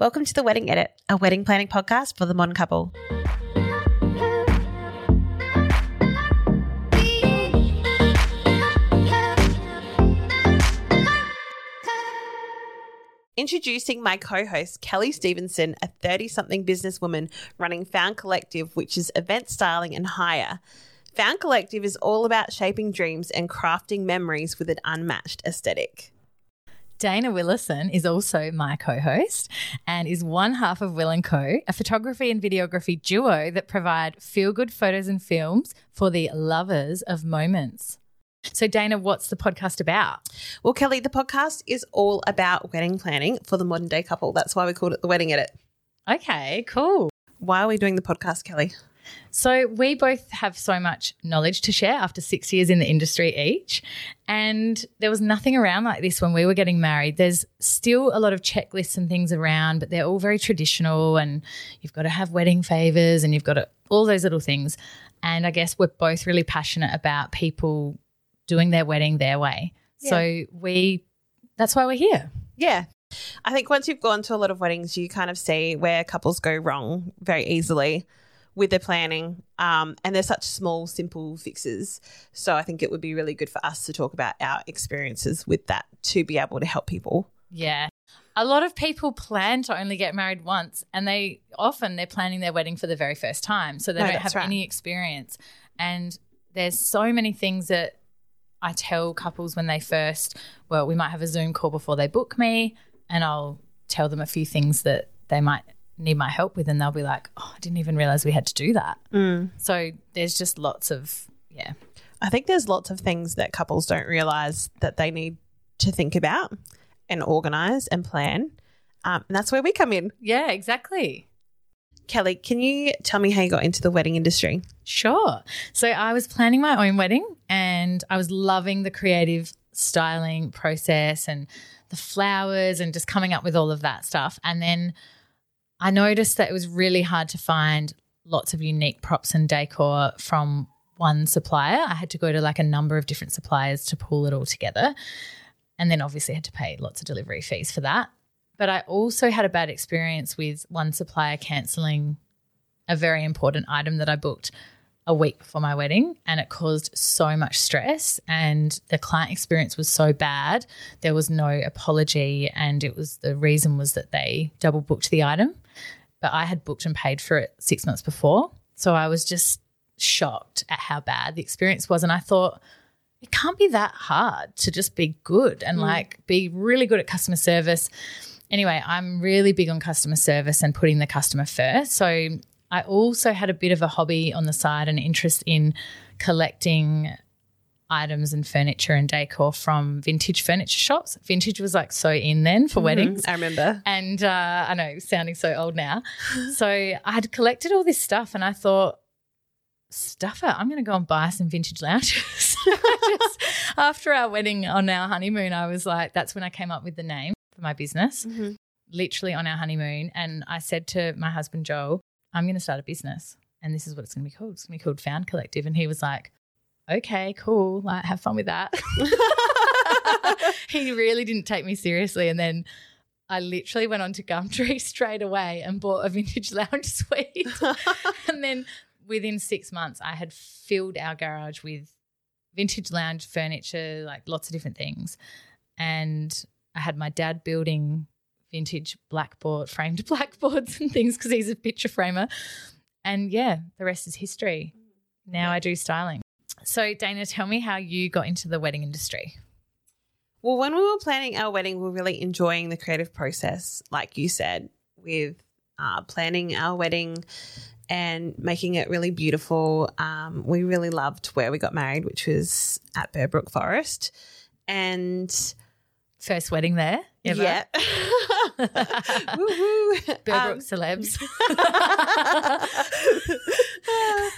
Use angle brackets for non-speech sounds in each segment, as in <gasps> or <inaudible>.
Welcome to The Wedding Edit, a wedding planning podcast for the modern couple. Introducing my co host, Kelly Stevenson, a 30 something businesswoman running Found Collective, which is event styling and hire. Found Collective is all about shaping dreams and crafting memories with an unmatched aesthetic. Dana Willison is also my co-host and is one half of Will and Co, a photography and videography duo that provide feel-good photos and films for the lovers of moments. So Dana, what's the podcast about? Well, Kelly, the podcast is all about wedding planning for the modern day couple. That's why we called it the Wedding Edit. Okay, cool. Why are we doing the podcast, Kelly? So, we both have so much knowledge to share after six years in the industry each. And there was nothing around like this when we were getting married. There's still a lot of checklists and things around, but they're all very traditional. And you've got to have wedding favors and you've got to, all those little things. And I guess we're both really passionate about people doing their wedding their way. Yeah. So, we, that's why we're here. Yeah. I think once you've gone to a lot of weddings, you kind of see where couples go wrong very easily with their planning. Um, and they're such small, simple fixes. So I think it would be really good for us to talk about our experiences with that to be able to help people. Yeah. A lot of people plan to only get married once and they often they're planning their wedding for the very first time. So they no, don't have right. any experience. And there's so many things that I tell couples when they first, well, we might have a Zoom call before they book me and I'll tell them a few things that they might need my help with and they'll be like oh i didn't even realize we had to do that mm. so there's just lots of yeah i think there's lots of things that couples don't realize that they need to think about and organize and plan um, and that's where we come in yeah exactly Kelly, can you tell me how you got into the wedding industry? Sure. So I was planning my own wedding and I was loving the creative styling process and the flowers and just coming up with all of that stuff. And then I noticed that it was really hard to find lots of unique props and decor from one supplier. I had to go to like a number of different suppliers to pull it all together. And then obviously had to pay lots of delivery fees for that. But I also had a bad experience with one supplier cancelling a very important item that I booked a week before my wedding and it caused so much stress and the client experience was so bad there was no apology and it was the reason was that they double booked the item but I had booked and paid for it 6 months before so I was just shocked at how bad the experience was and I thought it can't be that hard to just be good and mm. like be really good at customer service anyway, I'm really big on customer service and putting the customer first. So I also had a bit of a hobby on the side and interest in collecting items and furniture and decor from vintage furniture shops. Vintage was like so in then for mm-hmm, weddings. I remember. And uh, I know, sounding so old now. so I had collected all this stuff and I thought, stuff it. I'm going to go and buy some vintage lounges. <laughs> Just, after our wedding on our honeymoon, I was like, that's when I came up with the name for my business. Mm-hmm. Literally on our honeymoon. And I said to my husband, Joel, I'm going to start a business and this is what it's going to be called. It's going to be called Found Collective. And he was like, okay, cool. Like, have fun with that. <laughs> <laughs> he really didn't take me seriously. And then I literally went on to Gumtree <laughs> straight away and bought a vintage lounge suite. and then within six months, I had filled our garage with vintage lounge furniture, like lots of different things. And I had my dad building vintage blackboard, framed blackboards and things because he's a picture framer. And yeah, the rest is history. Now I do styling. So, Dana, tell me how you got into the wedding industry. Well, when we were planning our wedding, we were really enjoying the creative process, like you said, with uh, planning our wedding and making it really beautiful. Um, we really loved where we got married, which was at Burbrook Forest. And first wedding there ever. Yeah. <laughs> <laughs> Woohoo. um, celebs. <laughs>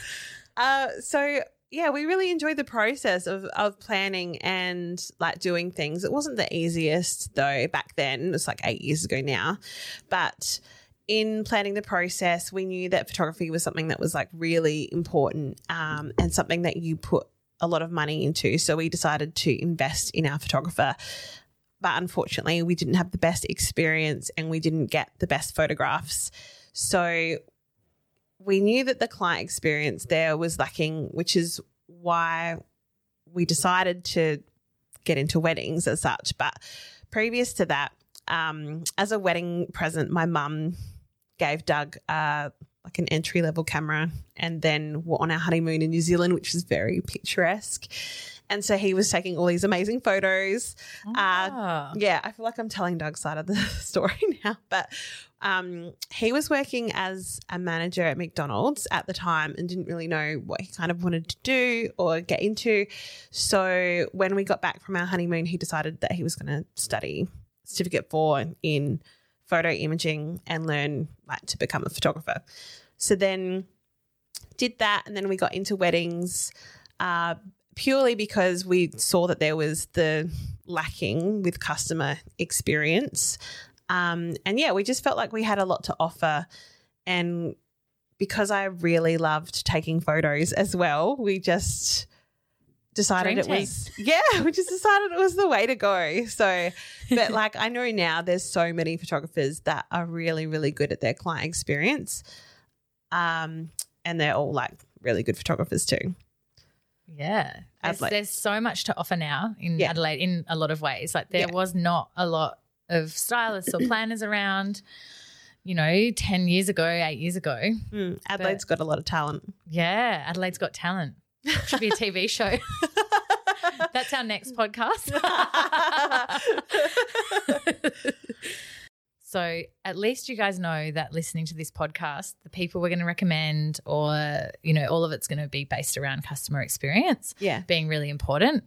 uh, so yeah, we really enjoyed the process of, of planning and like doing things. It wasn't the easiest though back then. It's like eight years ago now. But in planning the process, we knew that photography was something that was like really important um, and something that you put a lot of money into. So we decided to invest in our photographer but unfortunately, we didn't have the best experience and we didn't get the best photographs. So we knew that the client experience there was lacking, which is why we decided to get into weddings as such. But previous to that, um, as a wedding present, my mum gave Doug uh, like an entry level camera, and then we're on our honeymoon in New Zealand, which is very picturesque. And so he was taking all these amazing photos. Uh, Ah. yeah, I feel like I'm telling Doug's side of the <laughs> story now, but um, he was working as a manager at McDonald's at the time and didn't really know what he kind of wanted to do or get into. So when we got back from our honeymoon, he decided that he was going to study certificate four in photo imaging and learn like to become a photographer. So then did that, and then we got into weddings. Uh, purely because we saw that there was the lacking with customer experience. Um, and yeah, we just felt like we had a lot to offer. And because I really loved taking photos as well, we just decided Dream it was, <laughs> yeah, we just decided it was the way to go. So, but <laughs> like I know now there's so many photographers that are really, really good at their client experience. Um, and they're all like really good photographers too. Yeah. There's, there's so much to offer now in Yeah. Adelaide in a lot of ways. Like there Yeah. was not a lot of stylists or planners around, you know, 10 years ago, eight years ago. Mm, Adelaide's got a lot of talent. Yeah. Adelaide's got talent. Should be a TV <laughs> show. <laughs> That's our next podcast. <laughs> so at least you guys know that listening to this podcast, the people we're going to recommend or, you know, all of it's going to be based around customer experience yeah. being really important.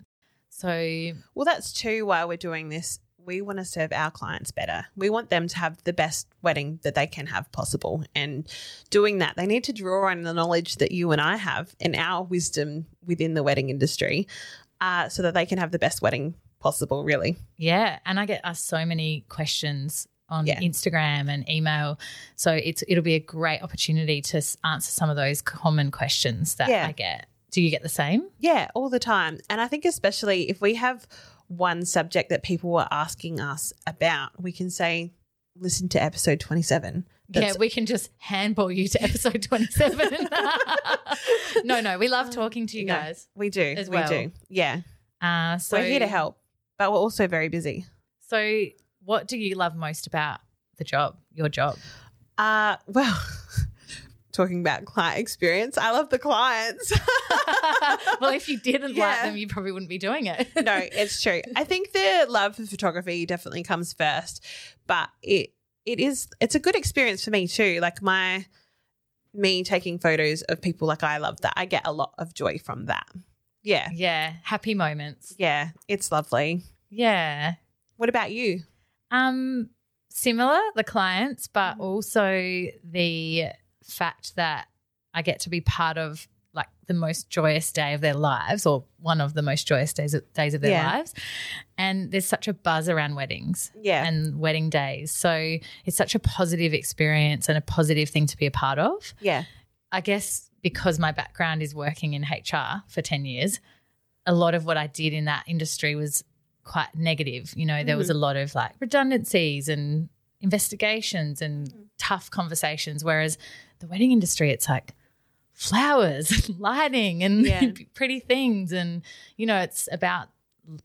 So Well, that's too why we're doing this. We want to serve our clients better. We want them to have the best wedding that they can have possible. And doing that, they need to draw on the knowledge that you and I have and our wisdom within the wedding industry uh, so that they can have the best wedding possible, really. Yeah, and I get asked so many questions on Yeah. Instagram and email. So it's it'll be a great opportunity to answer some of those common questions that Yeah. I get. Do you get the same? Yeah, all the time. And I think, especially if we have one subject that people were asking us about, we can say, listen to episode 27. yeah, we can just handball you to <laughs> episode 27. <laughs> no, no, we love talking to you No, guys. we do. as we well. do. Yeah. Uh, so we're here to help, but we're also very busy. So what do you love most about the job, your job? Uh, well, <laughs> talking about client experience, I love the clients. <laughs> well, if you didn't like them, you probably wouldn't be doing it. <laughs> no, <laughs> it's true. I think the love for photography definitely comes first, but it it is it's a good experience for me too. Like my me taking photos of people like I love that. I get a lot of joy from that. Yeah. yeah, happy moments. Yeah, it's lovely. Yeah. What about you? Um, similar, the clients, but Mm-hmm. also the fact that I get to be part of like the most joyous day of their lives, or one of the most joyous days of, days of their Yeah. lives. And there's such a buzz around weddings Yeah. and wedding days, so it's such a positive experience and a positive thing to be a part of. yeah. I guess because my background is working in HR for 10 years, a lot of what I did in that industry was quite negative. You know, there was mm-hmm. a lot of like redundancies and investigations and tough conversations. Whereas the wedding industry, it's like flowers, <laughs> and lighting, and <laughs> Yeah. pretty things. And, you know, it's about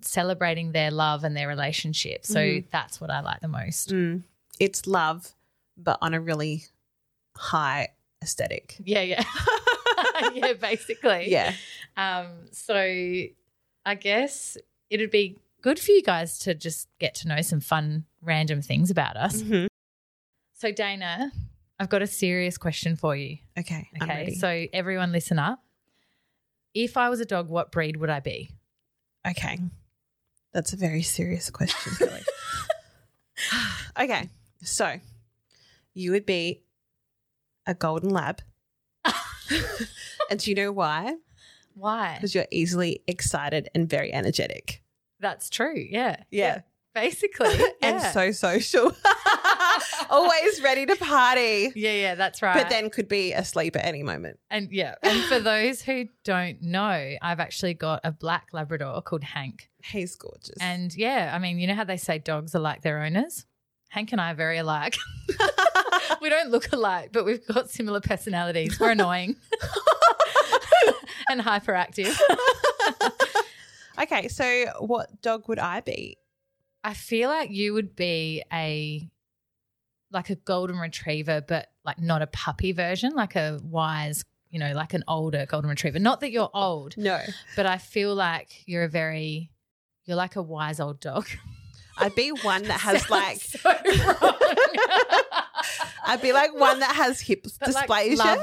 celebrating their love and their relationship. So that's what I like the most. Mm. It's love, but on a really high aesthetic. <laughs> Yeah, yeah. yeah, basically. Yeah. Um, so I guess it'd be good for you guys to just get to know some fun, random things about us. Mhm. So, Dana, I've got a serious question for you. Okay. Okay. So, everyone listen up. If I was a dog, what breed would I be? Okay. That's a very serious question, <laughs> Kelly. okay. So you would be a golden lab. <laughs> and do you know why? Why? Because you're easily excited and very energetic. That's true. Yeah. Yeah. Basically. <laughs> And so social. <laughs> Always ready to party. yeah, yeah, that's right. But then could be asleep at any moment. And yeah, and for those who don't know, I've actually got a black Labrador called Hank. He's gorgeous. And yeah, I mean, you know how they say dogs are like their owners? Hank and I are very alike. <laughs> we don't look alike, but we've got similar personalities. We're annoying and hyperactive. okay, so what dog would I be? I feel like you would be a like a golden retriever, but like not a puppy version, like a wise, you know, like an older golden retriever. Not that you're old, No. but I feel like you're a very you're like a wise old dog. I'd be one that <laughs> has like so. <laughs> I'd be like one that has hip But, like,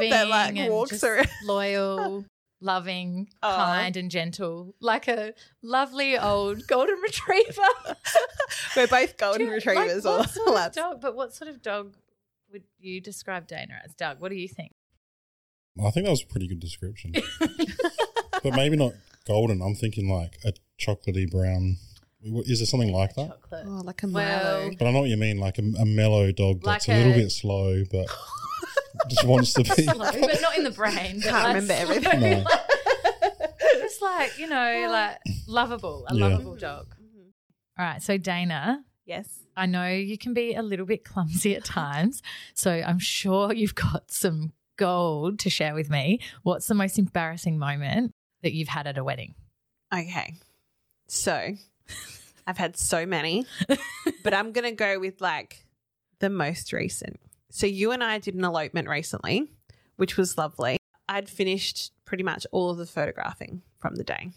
that like walks around. loyal, loving, Aw. kind, and gentle, like a lovely old golden retriever. <laughs> We're both golden Do you- retrievers like, or what sort of dog? But what sort of dog would you describe Dana as? Doug, what do you think? I think that was a pretty good description. <laughs> but maybe not golden. I'm thinking like a chocolatey brown. Is there something like that? Chocolate. Oh, like a Well- But I know what you mean, like a, a mellow dog that's Like a little bit slow, but <laughs> just wants to be. Slow, but not in the brain. but Can't like remember slow. everything. No. Just like you know, like lovable, a Yeah. lovable dog. Mm-hmm. All right, so Dana, Yes. I know you can be a little bit clumsy at <laughs> times. So I'm sure you've got some gold to share with me. What's the most embarrassing moment that you've had at a wedding? Okay. So I've had so many, but I'm going to go with like the most recent. So you and I did an elopement recently, which was lovely. I'd finished pretty much all of the photographing from the day,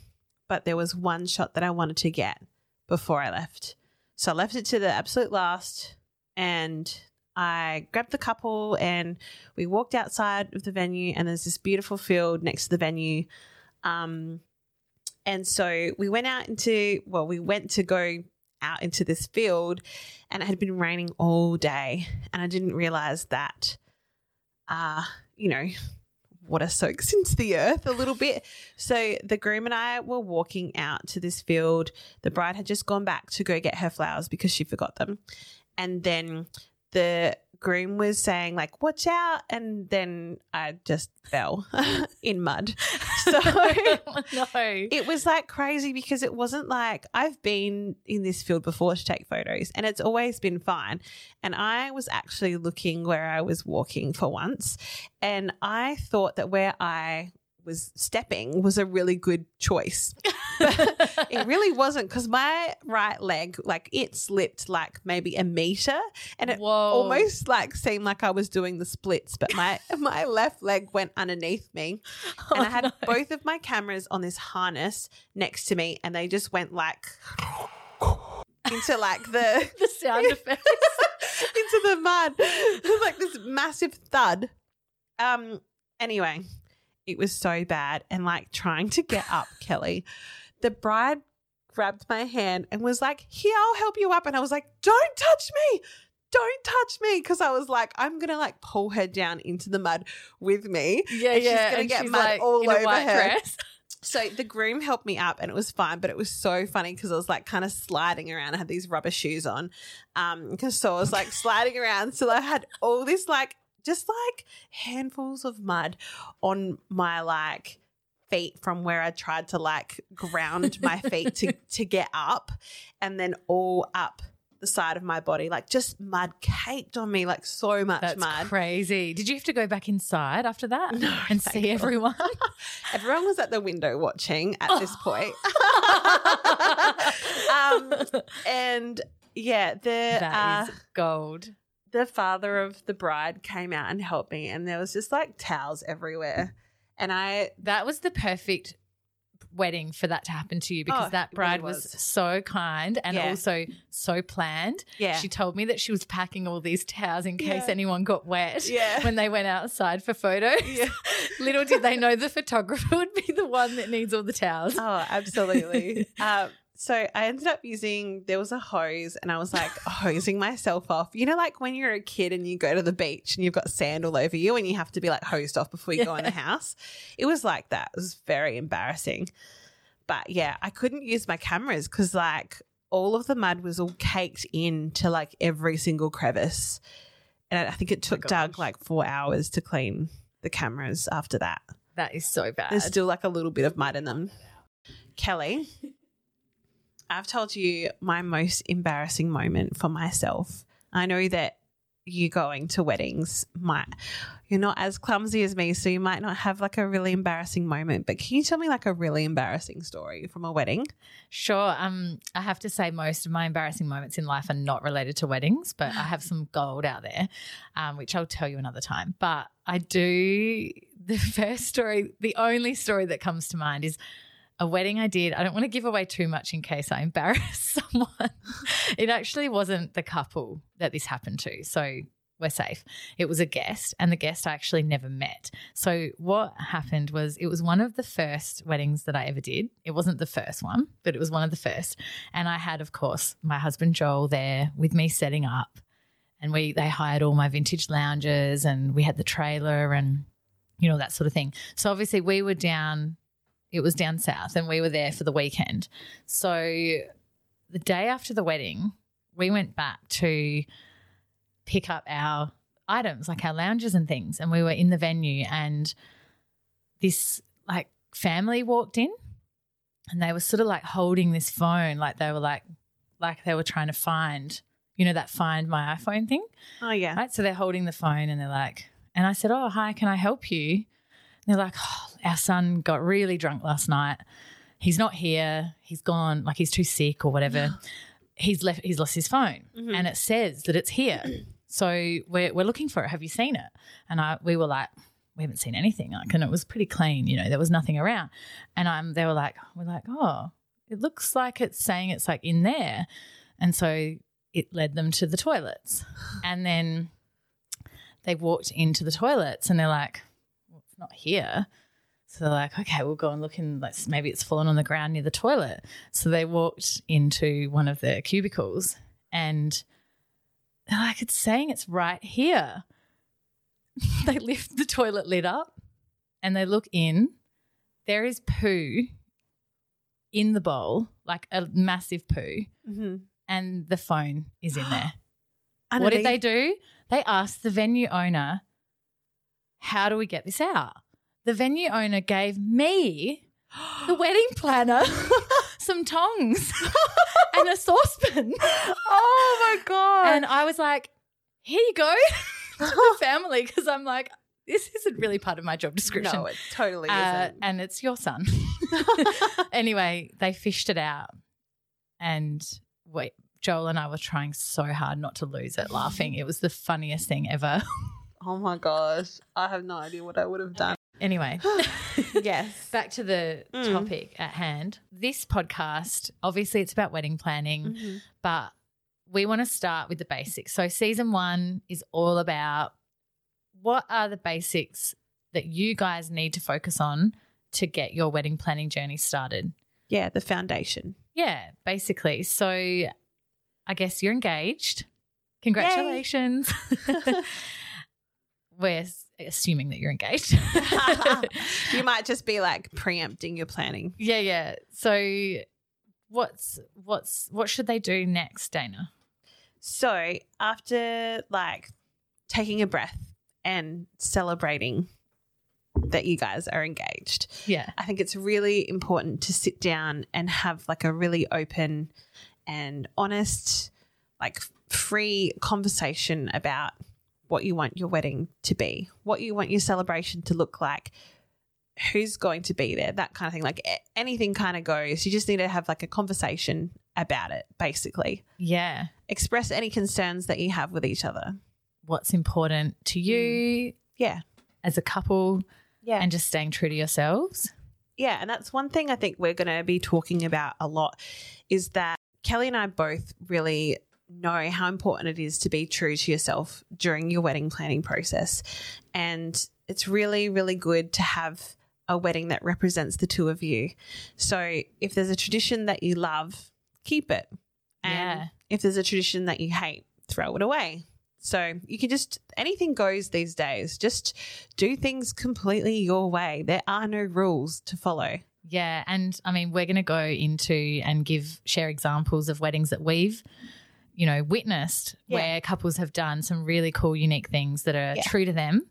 but there was one shot that I wanted to get before I left. So I left it to the absolute last and I grabbed the couple and we walked outside of the venue and there's this beautiful field next to the venue. Um, and so we went out into, well, we went to go out into this field and it had been raining all day. And I didn't realize that, uh, you know, water soaks <laughs> into the earth a little bit. So the groom and I were walking out to this field. The bride had just gone back to go get her flowers because she forgot them. And then the groom was saying, like, watch out. And then I just fell <laughs> in mud. <laughs> So no. it was like crazy because it wasn't like I've been in this field before to take photos and it's always been fine. And I was actually looking where I was walking for once and I thought that where I was stepping was a really good choice. <laughs> It really wasn't because my right leg, like it slipped like maybe a meter and it Whoa. almost like seemed like I was doing the splits, but my <laughs> my left leg went underneath me and I had Oh, no. both of my cameras on this harness next to me, and they just went like into like the <laughs> the sound effects. into the mud, It was like this massive thud. Um. Anyway, it was so bad, and like trying to get up, <laughs> Kelly, the bride grabbed my hand and was like, "Here, I'll help you up," and I was like, "Don't touch me." Don't touch me because I was like, I'm gonna like pull her down into the mud with me. Yeah, And she's yeah. gonna and get she's mud like all over her. dress. <laughs> So the groom helped me up and it was fine, but it was so funny because I was like kind of sliding around. I had these rubber shoes on. Um, because so I was like sliding around. So I had all this like just like handfuls of mud on my like feet from where I tried to like ground my feet to <laughs> to get up and then all up the side of my body, like just mud caked on me, like so much That's mud. crazy. Did you have to go back inside after that No, and see God. everyone? <laughs> Everyone was at the window watching at this point. <laughs> um, and yeah, the That uh, is gold. The father of the bride came out and helped me, and there was just like towels everywhere. And I, That was the perfect wedding for that to happen to you because Oh, that it really bride was. was. so kind and Yeah. also so planned. yeah, She told me that she was packing all these towels in case Yeah. anyone got wet Yeah. when they went outside for photos. Yeah. <laughs> Little did they know the photographer would be the one that needs all the towels. oh, absolutely. um, <laughs> so I ended up using there was a hose, and I was like <laughs> hosing myself off. You know, like when you're a kid and you go to the beach and you've got sand all over you, and you have to be like hosed off before you go in the house. It was like that. It was very embarrassing. But yeah, I couldn't use my cameras because like all of the mud was all caked into like every single crevice. And I think it oh took Doug like four hours to clean the cameras after that. That is so bad. There's still like a little bit of mud in them. Kelly, I've told you my most embarrassing moment for myself. I know that you going to weddings might you're not as clumsy as me, so you might not have like a really embarrassing moment. But can you tell me like a really embarrassing story from a wedding? Sure. Um, I have to say most of my embarrassing moments in life are not related to weddings, but I have some gold out there, um, which I'll tell you another time. But I do <laughs> the first story, the only story that comes to mind is a wedding I did. I don't want to give away too much in case I embarrass <laughs> someone. it actually wasn't the couple that this happened to. So we're safe. It was a guest, and the guest I actually never met. So, what happened was it was one of the first weddings that I ever did. It wasn't the first one, but it was one of the first. And I had, of course, my husband Joel there with me setting up. And we they hired all my vintage lounges and we had the trailer and you know that sort of thing. So obviously we were down it was down south and we were there for the weekend. So the day after the wedding, we went back to pick up our items, like our lounges and things. And we were in the venue and this like family walked in and they were sort of like holding this phone, like they were like like they were trying to find, you know, that find my iPhone thing. Oh yeah. Right. So they're holding the phone and they're like, and I said, Oh, hi, can I help you? They're like, oh, our son got really drunk last night. He's not here. He's gone. Like he's too sick or whatever. <gasps> he's left. He's lost his phone, Mhm. and it says that it's here. <clears throat> so we're we're looking for it. Have you seen it? And I we were like, we haven't seen anything. Like, and it was pretty clean. You know, there was nothing around. And um, they were like, we're like, oh, it looks like it's saying it's like in there, and so it led them to the toilets, <sighs> and then they walked into the toilets, and they're like it's not here. So they're like, okay, we'll go and look in. Like maybe it's fallen on the ground near the toilet. So they walked into one of the cubicles, and they're like, it's saying it's right here. <laughs> they lift the toilet lid up, and they look in. There is poo in the bowl, like a massive poo, Mm-hmm. and the phone is in there. <gasps> what did they do? They asked the venue owner, How do we get this out? The venue owner gave me, <gasps> the wedding planner, <laughs> some tongs <laughs> and a saucepan. Oh my god! And I was like, Here you go <laughs> to the family. Because I'm like, This isn't really part of my job description. no, it totally Uh, isn't. and it's your son. anyway, they fished it out, and wait, Joel and I were trying so hard not to lose it, laughing. It was the funniest thing ever. Oh my gosh, I have no idea what I would have done. anyway, <laughs> yes. back to the Mm. topic at hand. This podcast, obviously, it's about wedding planning, Mhm. but we want to start with the basics. So, season one is all about what are the basics that you guys need to focus on to get your wedding planning journey started. Yeah, the foundation. Yeah, basically. So I guess you're engaged. Congratulations. <laughs> <laughs> We're assuming that you're engaged. <laughs> you <laughs> might just be like preempting your planning. yeah, yeah. So what's what's what should they do next, Dana? So after like taking a breath and celebrating that you guys are engaged, Yeah. I think it's really important to sit down and have like a really open and honest, like free conversation about what you want your wedding to be, what you want your celebration to look like, who's going to be there, that kind of thing. Like anything kind of goes. You just need to have like a conversation about it, basically. Yeah. Express any concerns that you have with each other. What's important to you mm. Yeah. as a couple Yeah. and just staying true to yourselves? Yeah, and that's one thing I think we're going to be talking about a lot is that Kelly and I both really know how important it is to be true to yourself during your wedding planning process. And it's really, really good to have a wedding that represents the two of you. So if there's a tradition that you love, keep it. And Yeah. if there's a tradition that you hate, throw it away. So you can just anything goes these days. Just do things completely your way. There are no rules to follow. Yeah, and I mean we're going to go into and give share examples of weddings that we've you know witnessed Yeah. where couples have done some really cool unique things that are Yeah. true to them.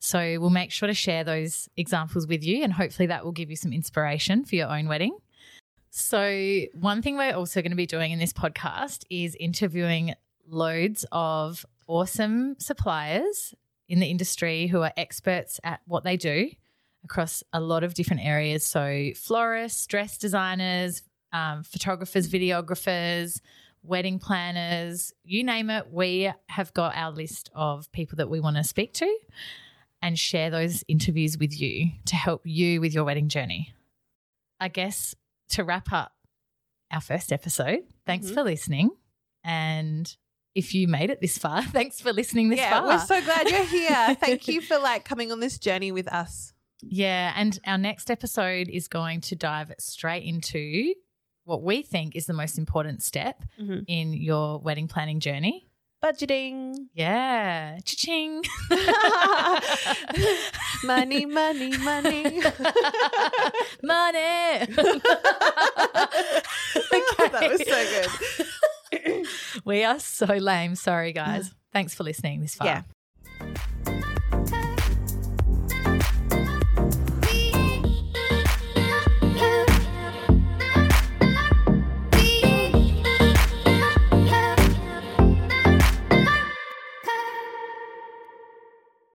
So we'll make sure to share those examples with you and hopefully that will give you some inspiration for your own wedding. So, one thing we're also going to be doing in this podcast is interviewing loads of awesome suppliers in the industry who are experts at what they do across a lot of different areas. So, florists, dress designers, um, photographers, videographers, wedding planners, you name it. We have got our list of people that we want to speak to and share those interviews with you to help you with your wedding journey. I guess to wrap up our first episode, thanks Mhm. for listening. And if you made it this far, <laughs> thanks for listening this yeah, far. we're so glad you're here. <laughs> Thank you for like coming on this journey with us. Yeah, and our next episode is going to dive straight into what we think is the most important step Mhm. in your wedding planning journey. Budgeting. Yeah, cha-ching. <laughs> money, money, money. <laughs> Money. okay. <laughs> That was so good. We are so lame. Sorry, guys. Thanks for listening this far. Yeah.